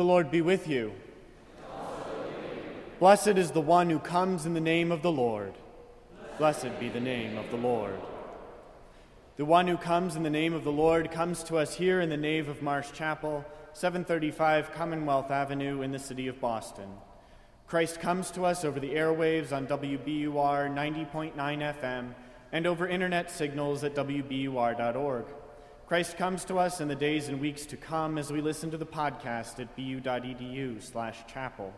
The Lord be with you. Blessed is the one who comes in the name of the Lord. Blessed be the name of the Lord. The one who comes in the name of the Lord comes to us here in the nave of Marsh Chapel, 735 Commonwealth Avenue in the city of Boston. Christ comes to us over the airwaves on WBUR 90.9 FM and over internet signals at WBUR.org. Christ comes to us in the days and weeks to come as we listen to the podcast at bu.edu slash chapel.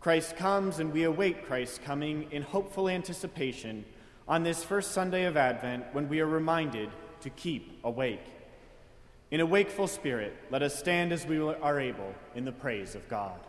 Christ comes and we await Christ's coming in hopeful anticipation on this first Sunday of Advent when we are reminded to keep awake. In a wakeful spirit, let us stand as we are able in the praise of God.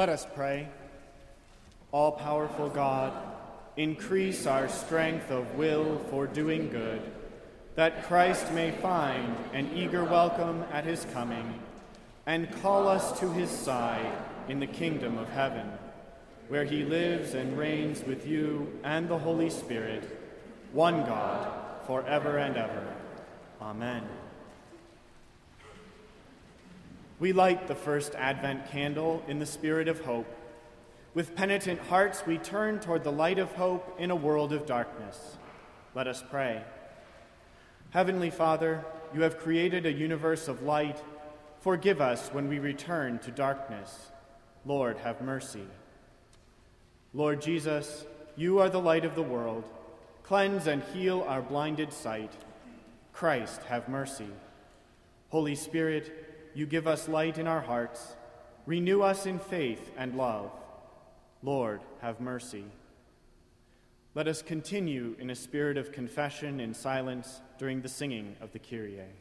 Let us pray. All powerful God, increase our strength of will for doing good, that Christ may find an eager welcome at his coming, and call us to his side in the kingdom of heaven, where he lives and reigns with you and the Holy Spirit, one God, forever and ever. Amen. We light the first Advent candle in the spirit of hope. With penitent hearts, we turn toward the light of hope in a world of darkness. Let us pray. Heavenly Father, you have created a universe of light. Forgive us when we return to darkness. Lord, have mercy. Lord Jesus, you are the light of the world. Cleanse and heal our blinded sight. Christ, have mercy. Holy Spirit, you give us light in our hearts. Renew us in faith and love. Lord, have mercy. Let us continue in a spirit of confession in silence during the singing of the Kyrie.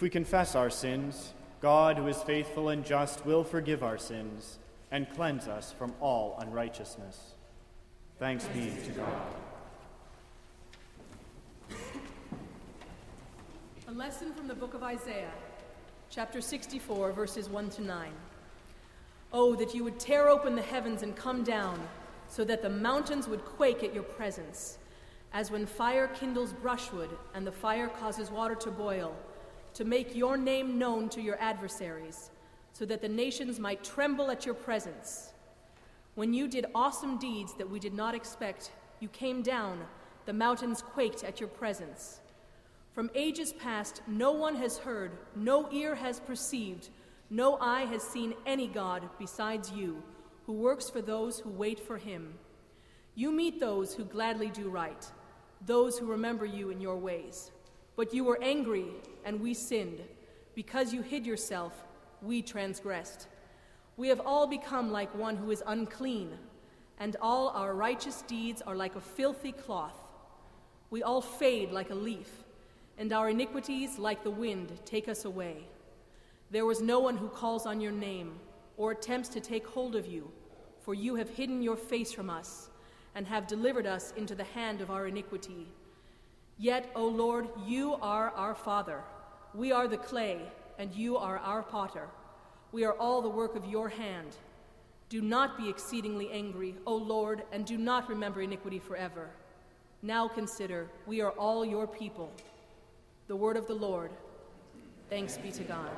If we confess our sins, God, who is faithful and just, will forgive our sins and cleanse us from all unrighteousness. Thanks be to God. A lesson from the book of Isaiah, chapter 64, verses 1 to 9. Oh, that you would tear open the heavens and come down, so that the mountains would quake at your presence, as when fire kindles brushwood and the fire causes water to boil to make your name known to your adversaries, so that the nations might tremble at your presence. When you did awesome deeds that we did not expect, you came down, the mountains quaked at your presence. From ages past, no one has heard, no ear has perceived, no eye has seen any God besides you, who works for those who wait for him. You meet those who gladly do right, those who remember you in your ways. But you were angry, and we sinned. Because you hid yourself, we transgressed. We have all become like one who is unclean, and all our righteous deeds are like a filthy cloth. We all fade like a leaf, and our iniquities, like the wind, take us away. There was no one who calls on your name or attempts to take hold of you, for you have hidden your face from us and have delivered us into the hand of our iniquity. Yet, O Lord, you are our Father. We are the clay, and you are our potter. We are all the work of your hand. Do not be exceedingly angry, O Lord, and do not remember iniquity forever. Now consider, we are all your people. The word of the Lord. Thanks be to God.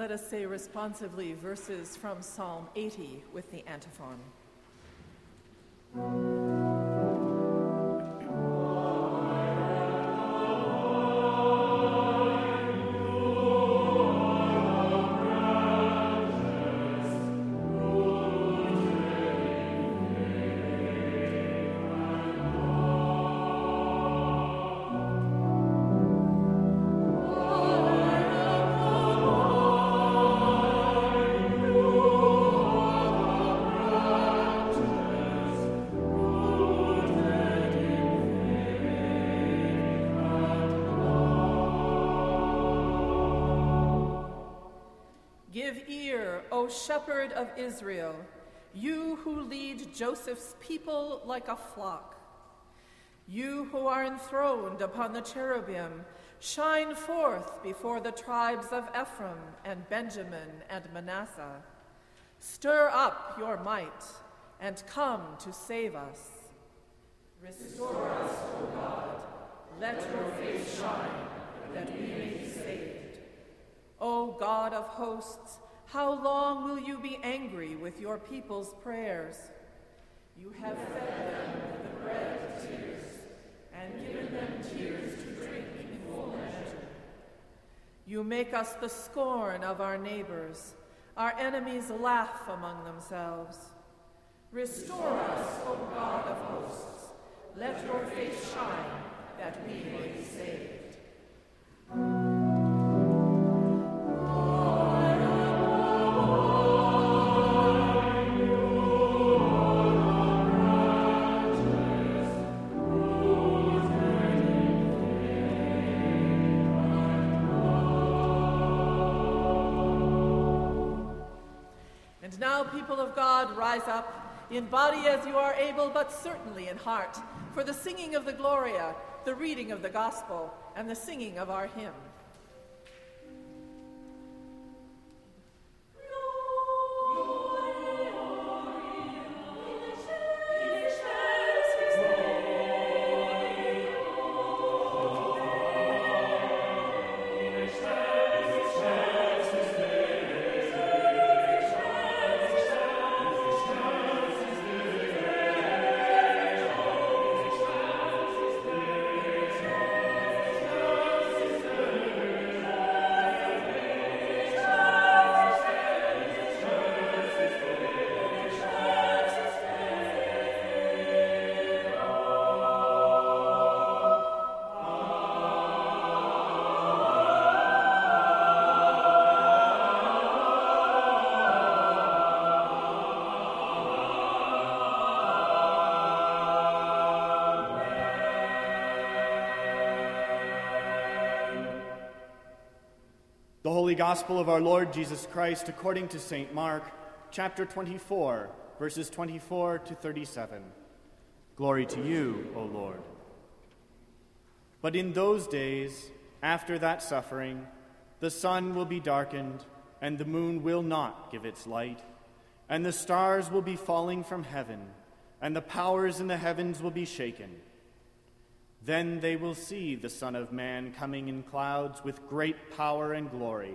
Let us say responsively verses from Psalm 80 with the antiphon. Shepherd of Israel, you who lead Joseph's people like a flock. You who are enthroned upon the cherubim, shine forth before the tribes of Ephraim and Benjamin and Manasseh. Stir up your might and come to save us. Restore us, O God. Let your face shine, that we may be saved. O God of hosts, how long will you be angry with your people's prayers? You have fed them with the bread of tears, and given them tears to drink in full measure. You make us the scorn of our neighbors. Our enemies laugh among themselves. Restore us, O God of hosts. Let your face shine, that we may be saved. People of God, rise up, in body as you are able, but certainly in heart, for the singing of the Gloria, the reading of the Gospel, and the singing of our hymn. Gospel of our Lord Jesus Christ according to St. Mark, chapter 24, verses 24 to 37. Glory to you, O Lord. But in those days, after that suffering, the sun will be darkened, and the moon will not give its light, and the stars will be falling from heaven, and the powers in the heavens will be shaken. Then they will see the Son of Man coming in clouds with great power and glory.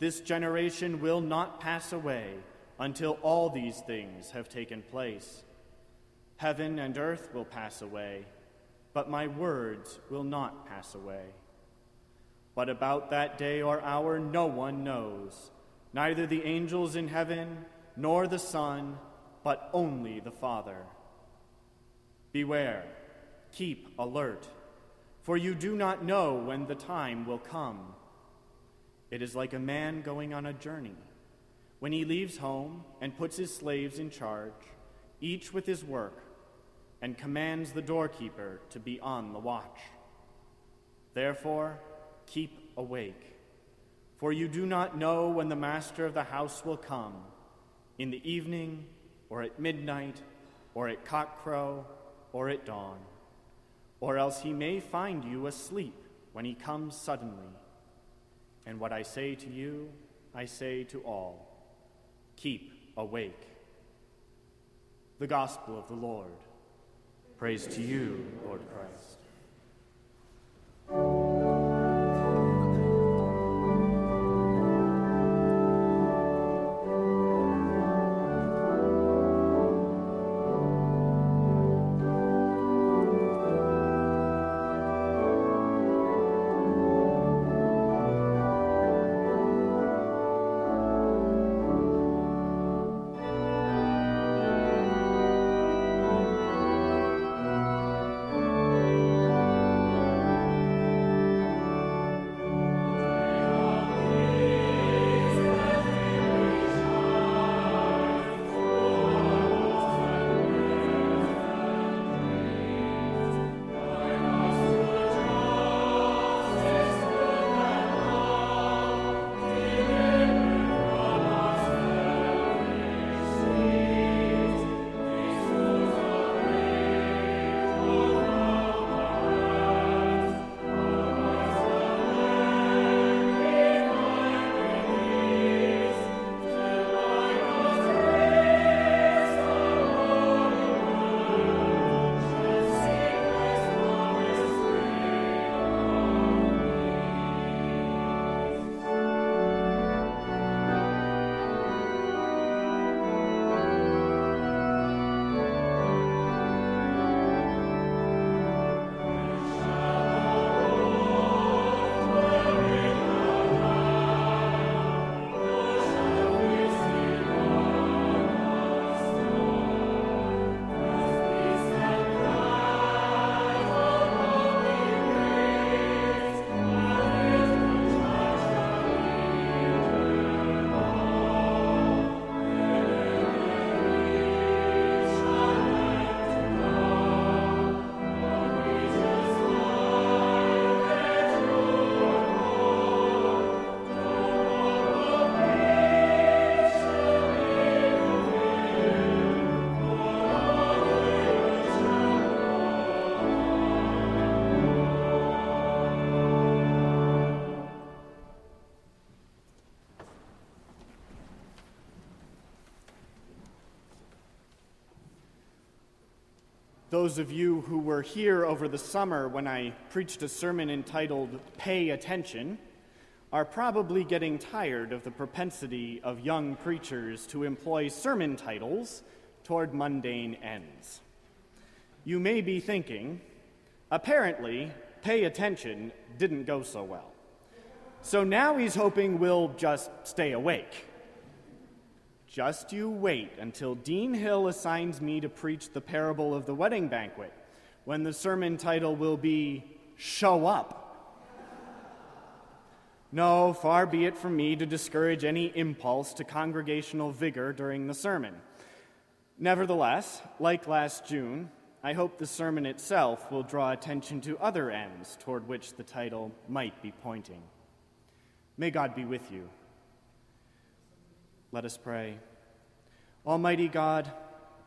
this generation will not pass away until all these things have taken place. Heaven and earth will pass away, but my words will not pass away. But about that day or hour no one knows, neither the angels in heaven, nor the Son, but only the Father. Beware Keep alert, for you do not know when the time will come. It is like a man going on a journey. When he leaves home and puts his slaves in charge, each with his work, and commands the doorkeeper to be on the watch. Therefore, keep awake, For you do not know when the master of the house will come in the evening, or at midnight, or at cockcrow, or at dawn. Or else he may find you asleep when he comes suddenly. And what I say to you, I say to all keep awake. The Gospel of the Lord. Praise to you, Lord Christ. Those of you who were here over the summer when I preached a sermon entitled Pay Attention are probably getting tired of the propensity of young preachers to employ sermon titles toward mundane ends. You may be thinking, apparently, pay attention didn't go so well. So now he's hoping we'll just stay awake. Just you wait until Dean Hill assigns me to preach the parable of the wedding banquet, when the sermon title will be Show Up. No, far be it from me to discourage any impulse to congregational vigor during the sermon. Nevertheless, like last June, I hope the sermon itself will draw attention to other ends toward which the title might be pointing. May God be with you. Let us pray. Almighty God,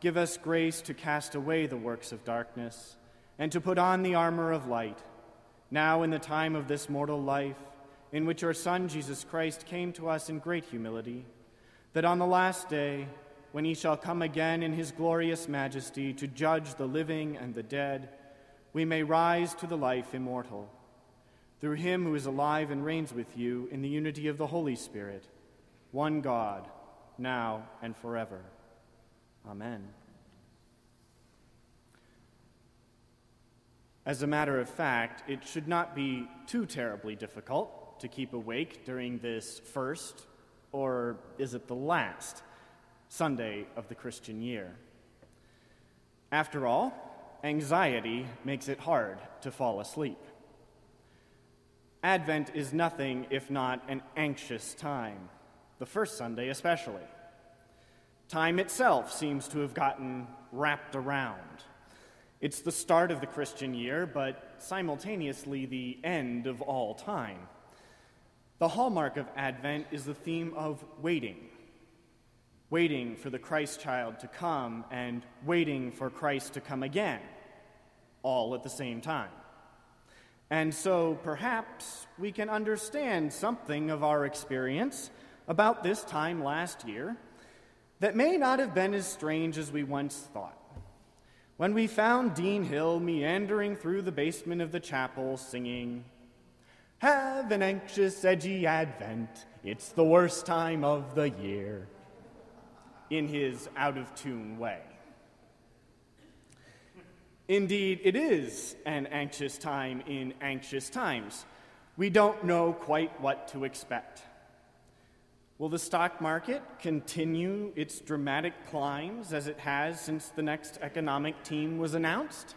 give us grace to cast away the works of darkness and to put on the armor of light, now in the time of this mortal life, in which your Son, Jesus Christ, came to us in great humility, that on the last day, when he shall come again in his glorious majesty to judge the living and the dead, we may rise to the life immortal. Through him who is alive and reigns with you in the unity of the Holy Spirit, one God, now and forever. Amen. As a matter of fact, it should not be too terribly difficult to keep awake during this first, or is it the last, Sunday of the Christian year. After all, anxiety makes it hard to fall asleep. Advent is nothing if not an anxious time the first Sunday especially. Time itself seems to have gotten wrapped around. It's the start of the Christian year, but simultaneously the end of all time. The hallmark of Advent is the theme of waiting. Waiting for the Christ child to come and waiting for Christ to come again, all at the same time. And so perhaps we can understand something of our experience about this time last year that may not have been as strange as we once thought. When we found Dean Hill meandering through the basement of the chapel singing, Have an anxious, edgy advent, it's the worst time of the year, in his out of tune way. Indeed, it is an anxious time in anxious times. We don't know quite what to expect. Will the stock market continue its dramatic climbs as it has since the next economic team was announced?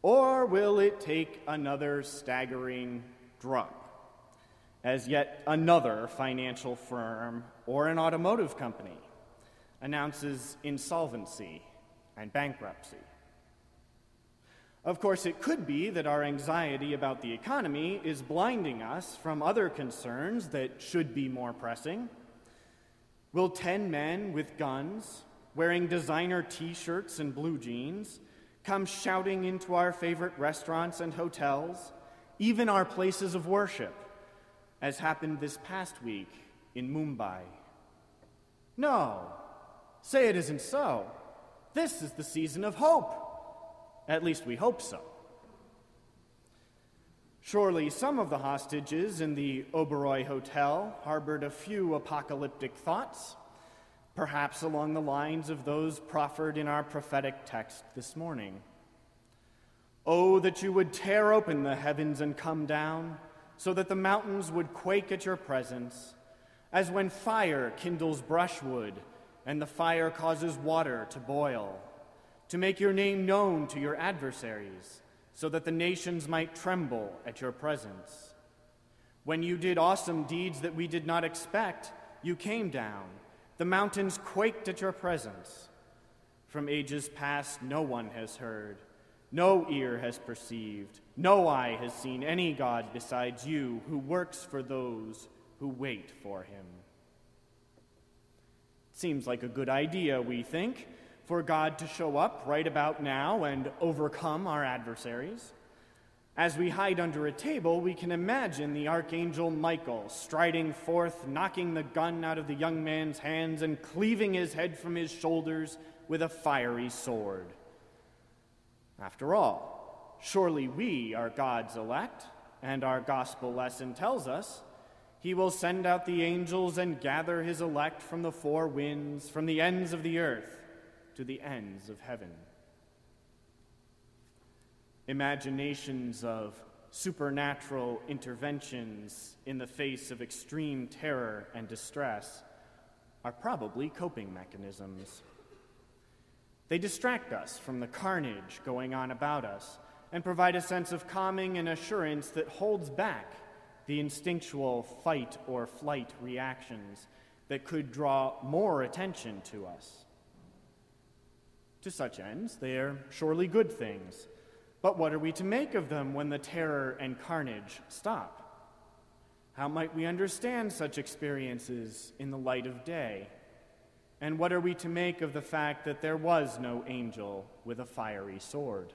Or will it take another staggering drop as yet another financial firm or an automotive company announces insolvency and bankruptcy? Of course, it could be that our anxiety about the economy is blinding us from other concerns that should be more pressing. Will 10 men with guns, wearing designer t shirts and blue jeans, come shouting into our favorite restaurants and hotels, even our places of worship, as happened this past week in Mumbai? No, say it isn't so. This is the season of hope. At least we hope so. Surely some of the hostages in the Oberoi Hotel harbored a few apocalyptic thoughts, perhaps along the lines of those proffered in our prophetic text this morning. Oh, that you would tear open the heavens and come down, so that the mountains would quake at your presence, as when fire kindles brushwood and the fire causes water to boil to make your name known to your adversaries, so that the nations might tremble at your presence. When you did awesome deeds that we did not expect, you came down. The mountains quaked at your presence. From ages past, no one has heard, no ear has perceived, no eye has seen any God besides you who works for those who wait for him. Seems like a good idea, we think for God to show up right about now and overcome our adversaries. As we hide under a table, we can imagine the archangel Michael striding forth, knocking the gun out of the young man's hands, and cleaving his head from his shoulders with a fiery sword. After all, surely we are God's elect, and our gospel lesson tells us he will send out the angels and gather his elect from the four winds, from the ends of the earth to the ends of heaven. Imaginations of supernatural interventions in the face of extreme terror and distress are probably coping mechanisms. They distract us from the carnage going on about us and provide a sense of calming and assurance that holds back the instinctual fight or flight reactions that could draw more attention to us. To such ends, they are surely good things. But what are we to make of them when the terror and carnage stop? How might we understand such experiences in the light of day? And what are we to make of the fact that there was no angel with a fiery sword?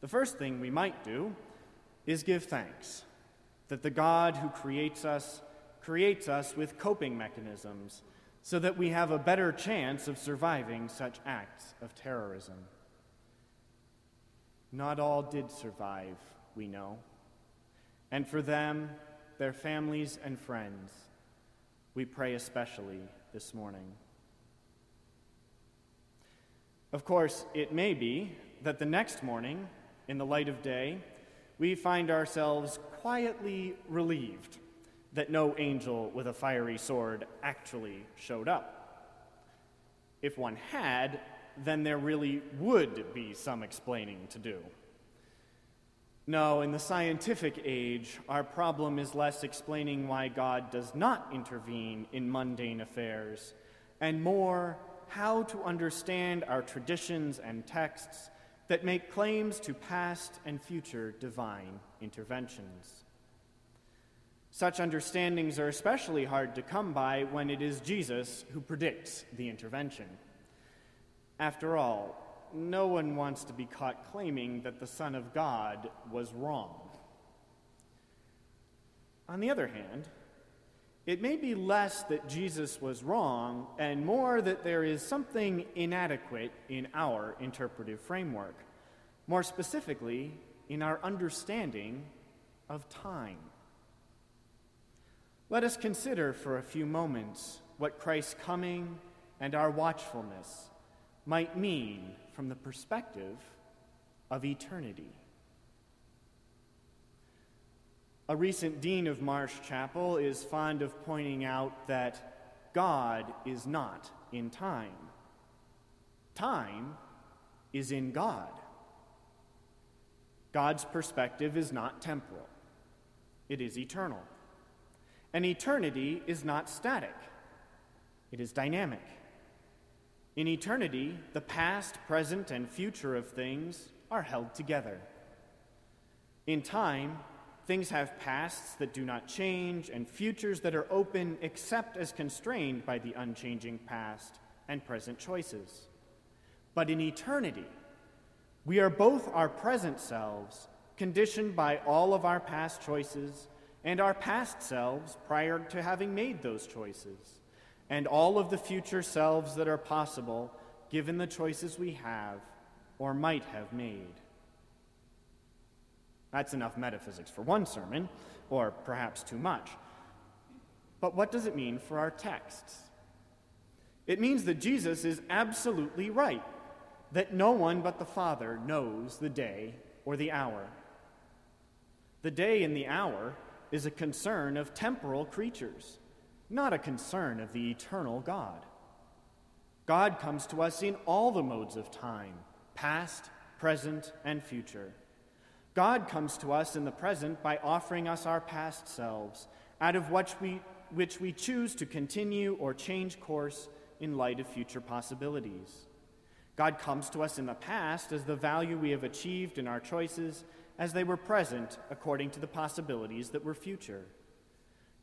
The first thing we might do is give thanks that the God who creates us creates us with coping mechanisms so that we have a better chance of surviving such acts of terrorism. Not all did survive, we know. And for them, their families, and friends, we pray especially this morning. Of course, it may be that the next morning, in the light of day, we find ourselves quietly relieved that no angel with a fiery sword actually showed up. If one had, then there really would be some explaining to do. No, in the scientific age, our problem is less explaining why God does not intervene in mundane affairs, and more how to understand our traditions and texts that make claims to past and future divine interventions. Such understandings are especially hard to come by when it is Jesus who predicts the intervention. After all, no one wants to be caught claiming that the Son of God was wrong. On the other hand, it may be less that Jesus was wrong and more that there is something inadequate in our interpretive framework, more specifically, in our understanding of time. Let us consider for a few moments what Christ's coming and our watchfulness might mean from the perspective of eternity. A recent dean of Marsh Chapel is fond of pointing out that God is not in time. Time is in God. God's perspective is not temporal, it is eternal. And eternity is not static, it is dynamic. In eternity, the past, present, and future of things are held together. In time, Things have pasts that do not change, and futures that are open except as constrained by the unchanging past and present choices. But in eternity, we are both our present selves, conditioned by all of our past choices, and our past selves prior to having made those choices, and all of the future selves that are possible given the choices we have or might have made. That's enough metaphysics for one sermon, or perhaps too much. But what does it mean for our texts? It means that Jesus is absolutely right, that no one but the Father knows the day or the hour. The day and the hour is a concern of temporal creatures, not a concern of the eternal God. God comes to us in all the modes of time past, present, and future. God comes to us in the present by offering us our past selves, out of which we, which we choose to continue or change course in light of future possibilities. God comes to us in the past as the value we have achieved in our choices as they were present according to the possibilities that were future.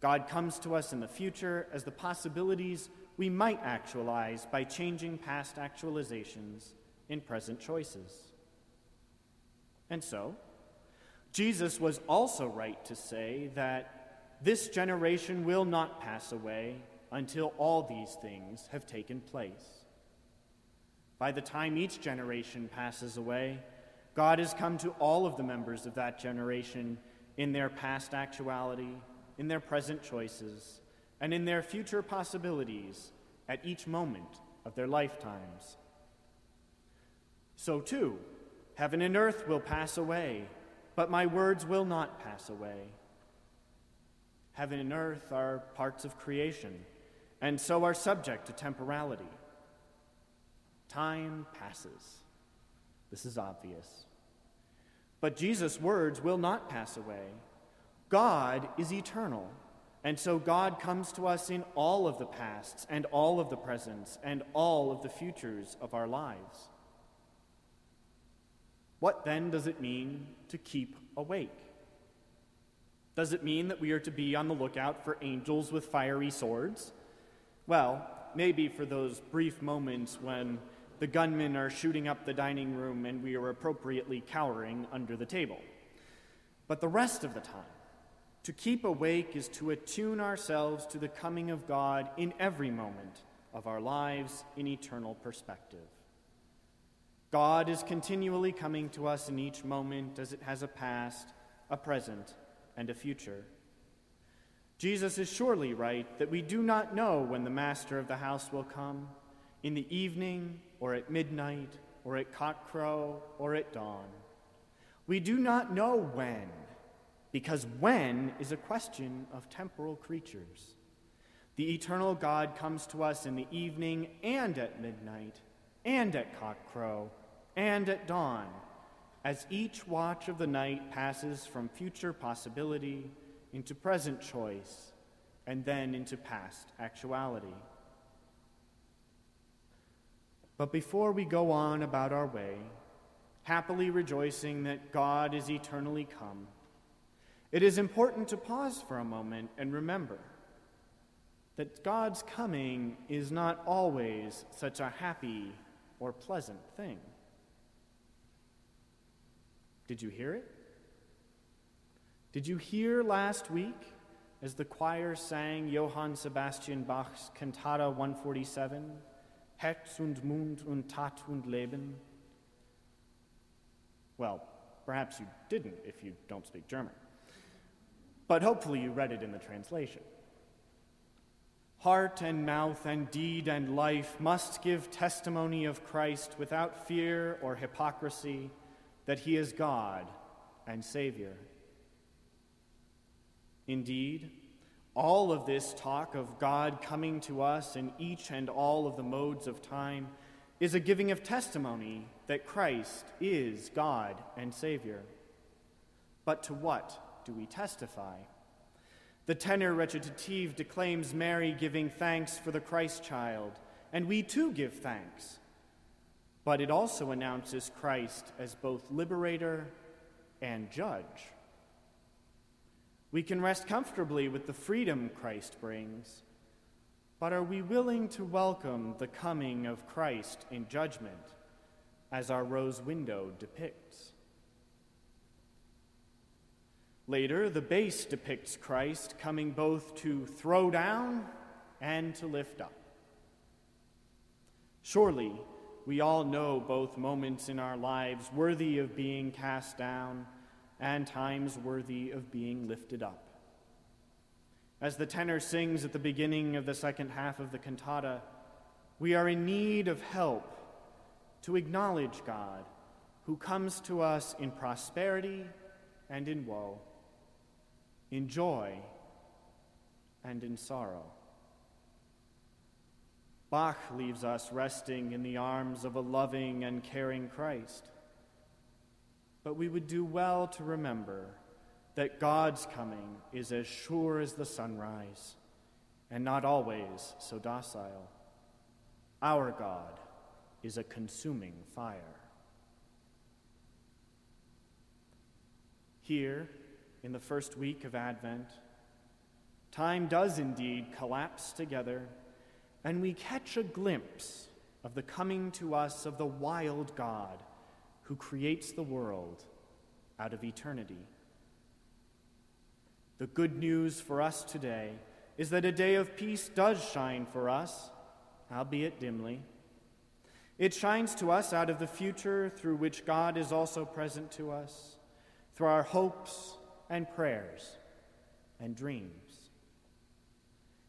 God comes to us in the future as the possibilities we might actualize by changing past actualizations in present choices. And so, Jesus was also right to say that this generation will not pass away until all these things have taken place. By the time each generation passes away, God has come to all of the members of that generation in their past actuality, in their present choices, and in their future possibilities at each moment of their lifetimes. So, too, heaven and earth will pass away but my words will not pass away. Heaven and earth are parts of creation, and so are subject to temporality. Time passes. This is obvious. But Jesus' words will not pass away. God is eternal, and so God comes to us in all of the pasts, and all of the presents, and all of the futures of our lives. What then does it mean to keep awake? Does it mean that we are to be on the lookout for angels with fiery swords? Well, maybe for those brief moments when the gunmen are shooting up the dining room and we are appropriately cowering under the table. But the rest of the time, to keep awake is to attune ourselves to the coming of God in every moment of our lives in eternal perspective. God is continually coming to us in each moment as it has a past, a present, and a future. Jesus is surely right that we do not know when the master of the house will come in the evening, or at midnight, or at cockcrow, or at dawn. We do not know when, because when is a question of temporal creatures. The eternal God comes to us in the evening and at midnight and at cockcrow and at dawn, as each watch of the night passes from future possibility into present choice and then into past actuality. But before we go on about our way, happily rejoicing that God is eternally come, it is important to pause for a moment and remember that God's coming is not always such a happy or pleasant thing. Did you hear it? Did you hear last week as the choir sang Johann Sebastian Bach's Cantata 147, Herz und Mund und Tat und Leben? Well, perhaps you didn't if you don't speak German. But hopefully you read it in the translation. Heart and mouth and deed and life must give testimony of Christ without fear or hypocrisy that he is God and Savior. Indeed, all of this talk of God coming to us in each and all of the modes of time is a giving of testimony that Christ is God and Savior. But to what do we testify? The tenor recitative declaims Mary giving thanks for the Christ child, and we too give thanks. But it also announces Christ as both liberator and judge. We can rest comfortably with the freedom Christ brings, but are we willing to welcome the coming of Christ in judgment, as our rose window depicts? Later, the bass depicts Christ coming both to throw down and to lift up. Surely, we all know both moments in our lives worthy of being cast down and times worthy of being lifted up. As the tenor sings at the beginning of the second half of the cantata, we are in need of help to acknowledge God who comes to us in prosperity and in woe, in joy and in sorrow. Bach leaves us resting in the arms of a loving and caring Christ but we would do well to remember that God's coming is as sure as the sunrise and not always so docile. Our God is a consuming fire. Here, in the first week of Advent, time does indeed collapse together, and we catch a glimpse of the coming to us of the wild God who creates the world out of eternity. The good news for us today is that a day of peace does shine for us, albeit dimly. It shines to us out of the future through which God is also present to us, through our hopes and prayers and dreams.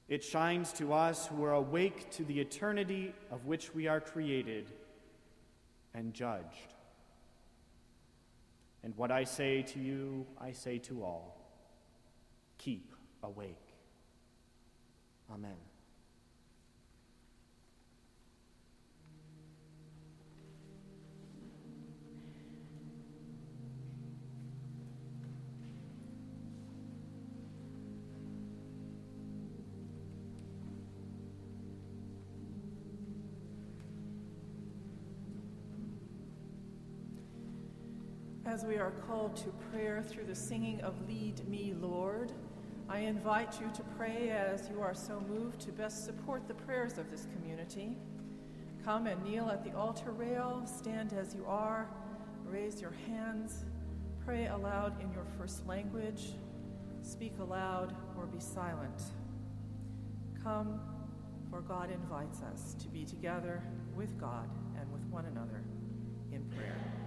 It shines to us who are awake to the eternity of which we are created and judged. And what I say to you, I say to all keep awake. Amen. As we are called to prayer through the singing of Lead Me, Lord, I invite you to pray as you are so moved to best support the prayers of this community. Come and kneel at the altar rail, stand as you are, raise your hands, pray aloud in your first language, speak aloud or be silent. Come, for God invites us to be together with God and with one another in prayer.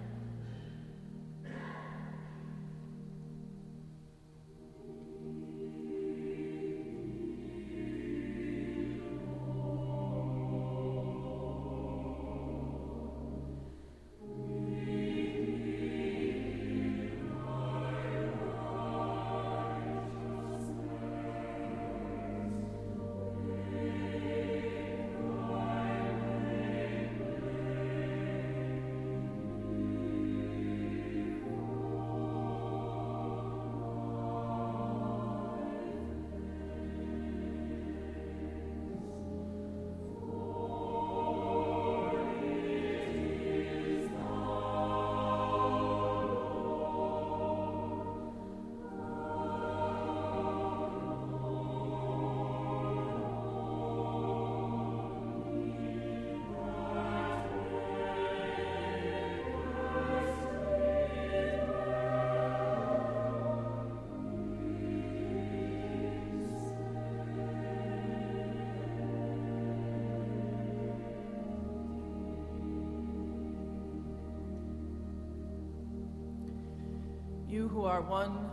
Are one,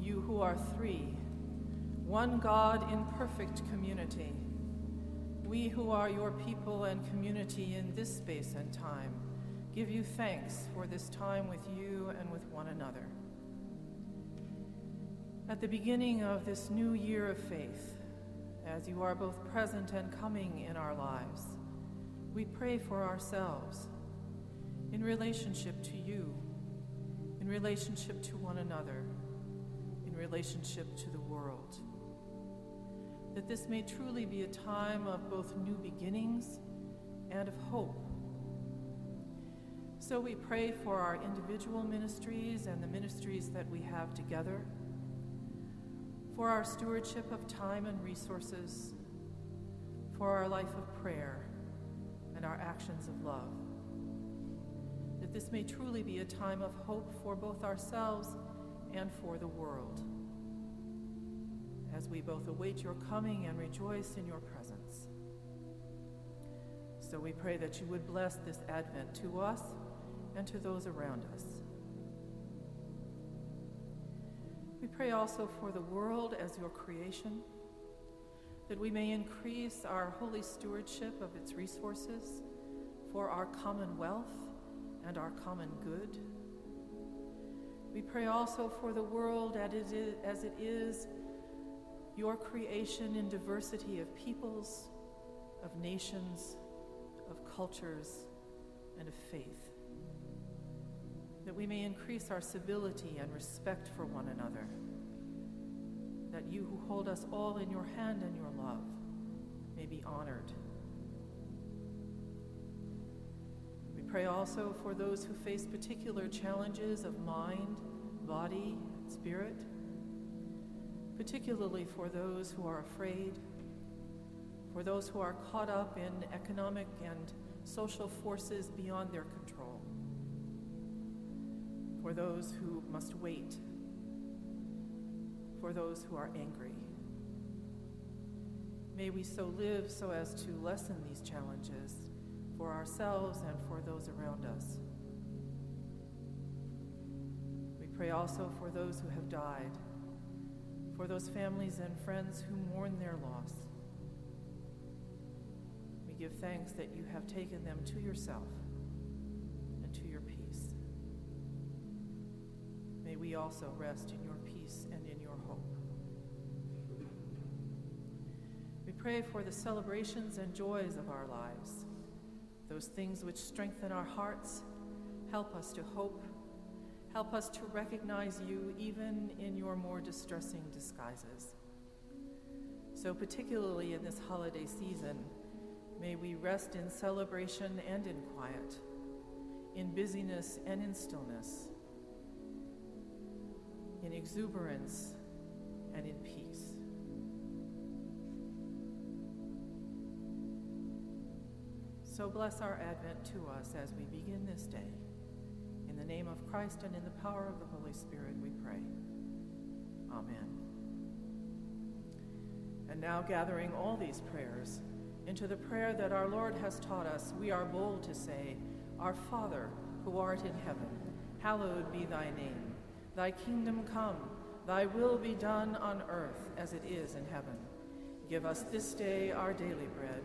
you who are three, one God in perfect community. We who are your people and community in this space and time give you thanks for this time with you and with one another. At the beginning of this new year of faith, as you are both present and coming in our lives, we pray for ourselves in relationship to you, in relationship to one another, in relationship to the world. That this may truly be a time of both new beginnings and of hope. So we pray for our individual ministries and the ministries that we have together for our stewardship of time and resources, for our life of prayer, and our actions of love. That this may truly be a time of hope for both ourselves and for the world, as we both await your coming and rejoice in your presence. So we pray that you would bless this Advent to us and to those around us. We pray also for the world as your creation, that we may increase our holy stewardship of its resources for our common wealth and our common good. We pray also for the world as it is your creation in diversity of peoples, of nations, of cultures, and of faith that we may increase our civility and respect for one another, that you who hold us all in your hand and your love may be honored. Pray also for those who face particular challenges of mind, body, spirit, particularly for those who are afraid, for those who are caught up in economic and social forces beyond their control for those who must wait, for those who are angry. May we so live so as to lessen these challenges for ourselves and for those around us. We pray also for those who have died, for those families and friends who mourn their loss. We give thanks that you have taken them to yourself and to your peace. May we also rest in your peace and in your hope. We pray for the celebrations and joys of our lives, those things which strengthen our hearts, help us to hope, help us to recognize you even in your more distressing disguises. So, particularly in this holiday season, may we rest in celebration and in quiet, in busyness and in stillness in exuberance, and in peace. So bless our Advent to us as we begin this day. In the name of Christ and in the power of the Holy Spirit, we pray. Amen. And now, gathering all these prayers into the prayer that our Lord has taught us, we are bold to say, Our Father, who art in heaven, hallowed be thy name. Thy kingdom come, thy will be done on earth as it is in heaven. Give us this day our daily bread,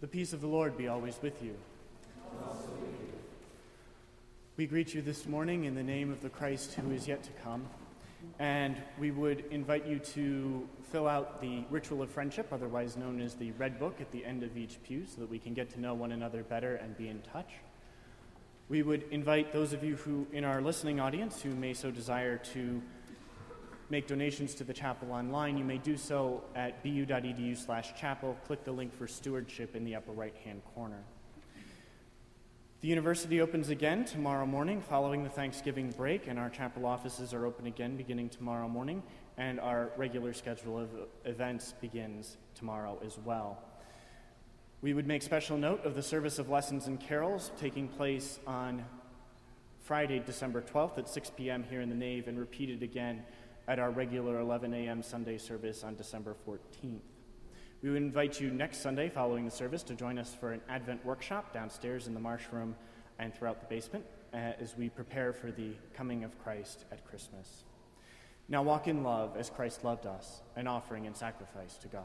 The peace of the Lord be always with you. We greet you this morning in the name of the Christ who is yet to come. And we would invite you to fill out the ritual of friendship, otherwise known as the Red Book, at the end of each pew so that we can get to know one another better and be in touch. We would invite those of you who, in our listening audience, who may so desire to make donations to the chapel online, you may do so at bu.edu slash chapel. Click the link for stewardship in the upper right hand corner. The university opens again tomorrow morning following the Thanksgiving break, and our chapel offices are open again beginning tomorrow morning, and our regular schedule of events begins tomorrow as well. We would make special note of the service of lessons and carols taking place on Friday, December 12th at 6 p.m. here in the nave, and repeated again at our regular 11 a.m. Sunday service on December 14th. We would invite you next Sunday following the service to join us for an Advent workshop downstairs in the Marsh Room and throughout the basement uh, as we prepare for the coming of Christ at Christmas. Now walk in love as Christ loved us, an offering and sacrifice to God.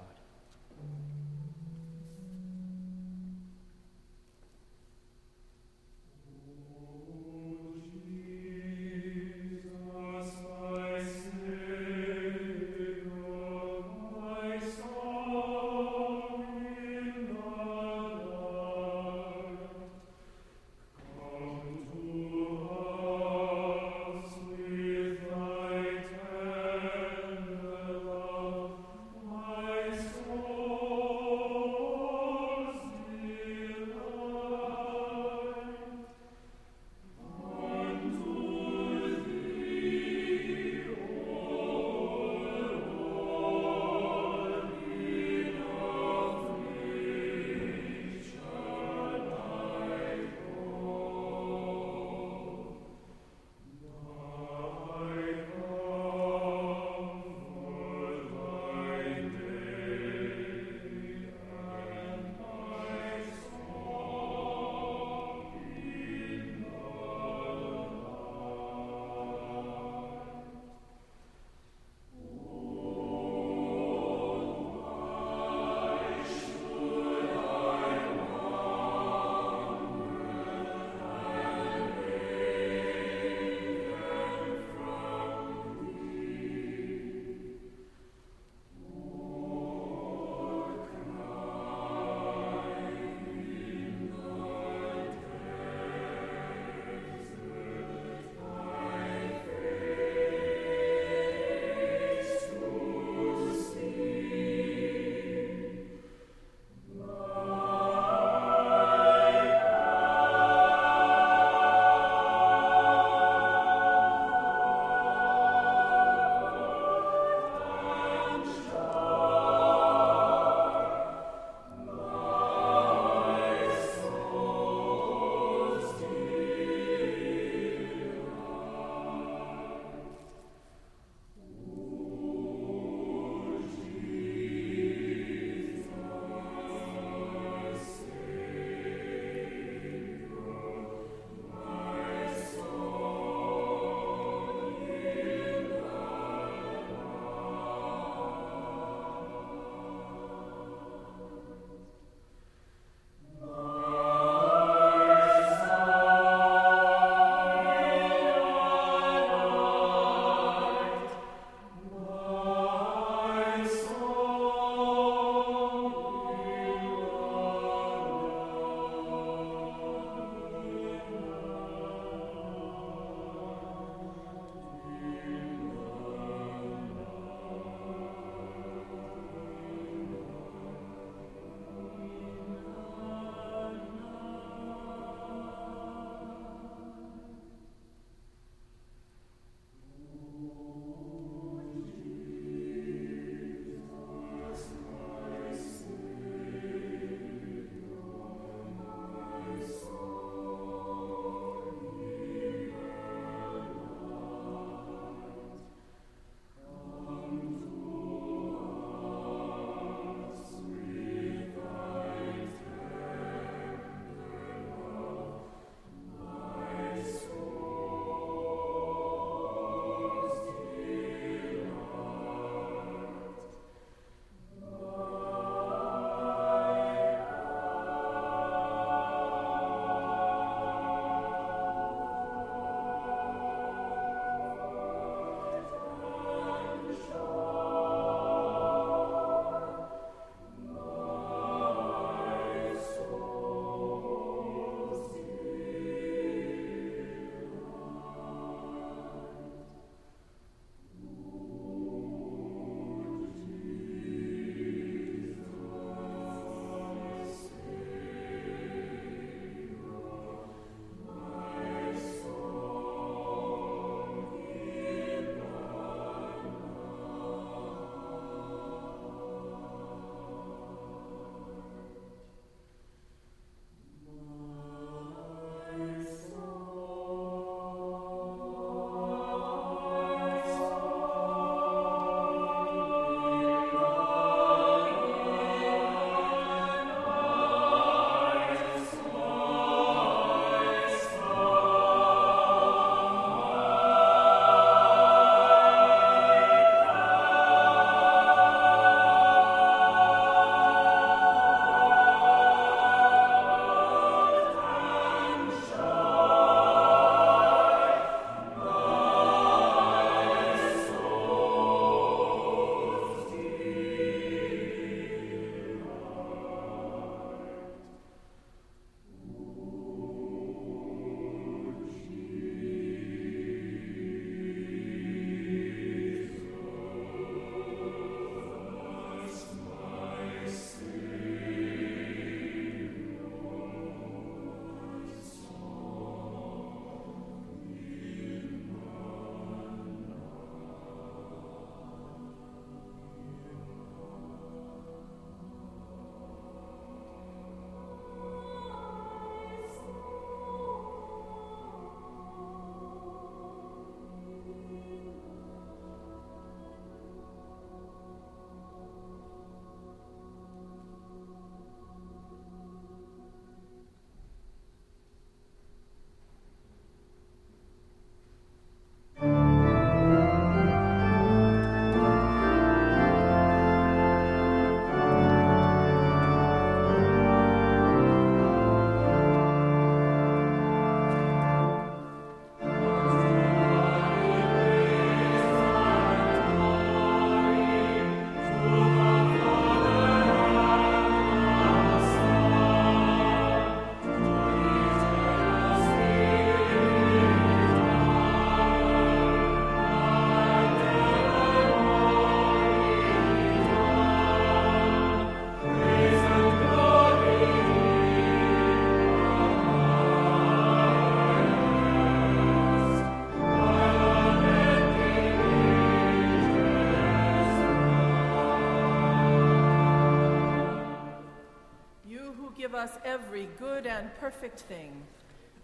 Every good and perfect thing,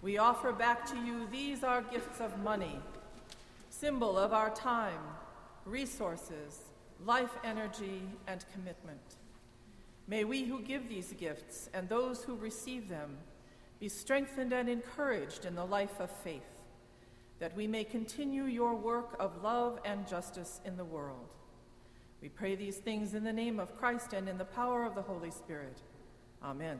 we offer back to you these our gifts of money, symbol of our time, resources, life energy, and commitment. May we who give these gifts and those who receive them be strengthened and encouraged in the life of faith, that we may continue your work of love and justice in the world. We pray these things in the name of Christ and in the power of the Holy Spirit. Amen.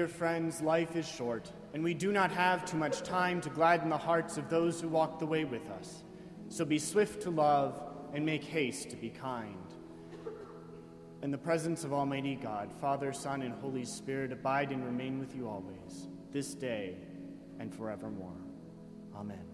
dear friends, life is short, and we do not have too much time to gladden the hearts of those who walk the way with us. So be swift to love and make haste to be kind. In the presence of Almighty God, Father, Son, and Holy Spirit, abide and remain with you always, this day and forevermore. Amen.